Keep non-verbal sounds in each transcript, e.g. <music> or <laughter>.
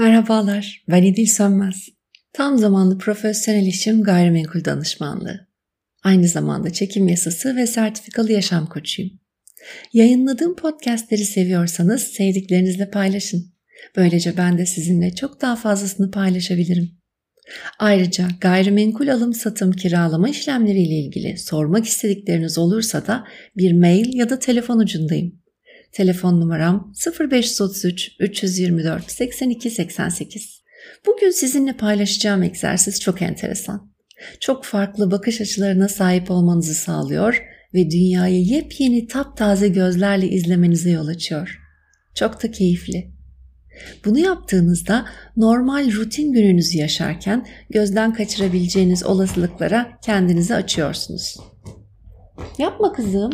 Merhabalar, ben İdil Sönmez. Tam zamanlı profesyonel işim gayrimenkul danışmanlığı. Aynı zamanda çekim yasası ve sertifikalı yaşam koçuyum. Yayınladığım podcastleri seviyorsanız sevdiklerinizle paylaşın. Böylece ben de sizinle çok daha fazlasını paylaşabilirim. Ayrıca gayrimenkul alım satım kiralama işlemleri ile ilgili sormak istedikleriniz olursa da bir mail ya da telefon ucundayım. Telefon numaram 0533 324 82 88. Bugün sizinle paylaşacağım egzersiz çok enteresan. Çok farklı bakış açılarına sahip olmanızı sağlıyor ve dünyayı yepyeni taptaze gözlerle izlemenize yol açıyor. Çok da keyifli. Bunu yaptığınızda normal rutin gününüzü yaşarken gözden kaçırabileceğiniz olasılıklara kendinizi açıyorsunuz. Yapma kızım.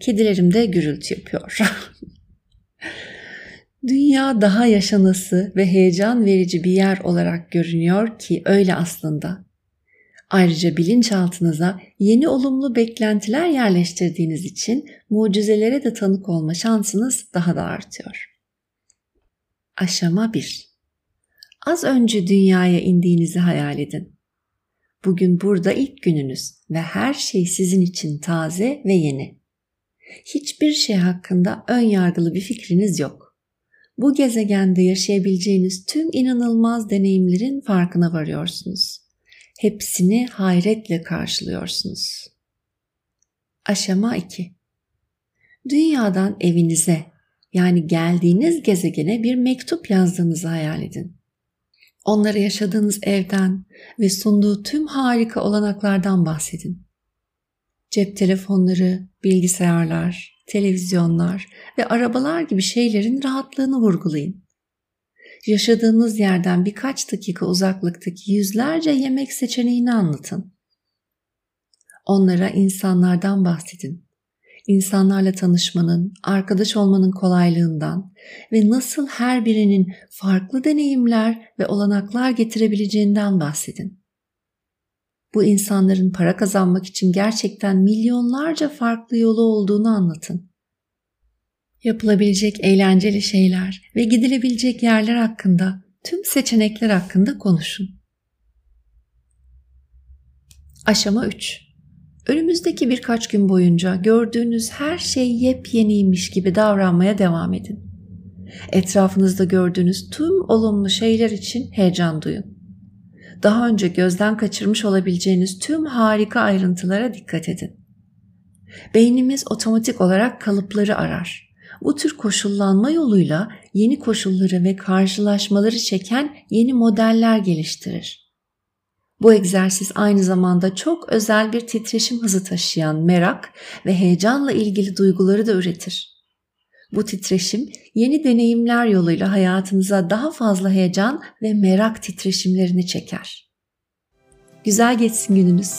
Kedilerim de gürültü yapıyor. <laughs> Dünya daha yaşanası ve heyecan verici bir yer olarak görünüyor ki öyle aslında. Ayrıca bilinçaltınıza yeni olumlu beklentiler yerleştirdiğiniz için mucizelere de tanık olma şansınız daha da artıyor. Aşama 1. Az önce dünyaya indiğinizi hayal edin. Bugün burada ilk gününüz ve her şey sizin için taze ve yeni. Hiçbir şey hakkında ön yargılı bir fikriniz yok. Bu gezegende yaşayabileceğiniz tüm inanılmaz deneyimlerin farkına varıyorsunuz. Hepsini hayretle karşılıyorsunuz. Aşama 2. Dünyadan evinize yani geldiğiniz gezegene bir mektup yazdığınızı hayal edin. Onlara yaşadığınız evden ve sunduğu tüm harika olanaklardan bahsedin. Cep telefonları, bilgisayarlar, televizyonlar ve arabalar gibi şeylerin rahatlığını vurgulayın. Yaşadığınız yerden birkaç dakika uzaklıktaki yüzlerce yemek seçeneğini anlatın. Onlara insanlardan bahsedin insanlarla tanışmanın, arkadaş olmanın kolaylığından ve nasıl her birinin farklı deneyimler ve olanaklar getirebileceğinden bahsedin. Bu insanların para kazanmak için gerçekten milyonlarca farklı yolu olduğunu anlatın. Yapılabilecek eğlenceli şeyler ve gidilebilecek yerler hakkında, tüm seçenekler hakkında konuşun. Aşama 3 Önümüzdeki birkaç gün boyunca gördüğünüz her şey yepyeniymiş gibi davranmaya devam edin. Etrafınızda gördüğünüz tüm olumlu şeyler için heyecan duyun. Daha önce gözden kaçırmış olabileceğiniz tüm harika ayrıntılara dikkat edin. Beynimiz otomatik olarak kalıpları arar. Bu tür koşullanma yoluyla yeni koşulları ve karşılaşmaları çeken yeni modeller geliştirir. Bu egzersiz aynı zamanda çok özel bir titreşim hızı taşıyan merak ve heyecanla ilgili duyguları da üretir. Bu titreşim yeni deneyimler yoluyla hayatınıza daha fazla heyecan ve merak titreşimlerini çeker. Güzel geçsin gününüz.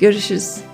Görüşürüz.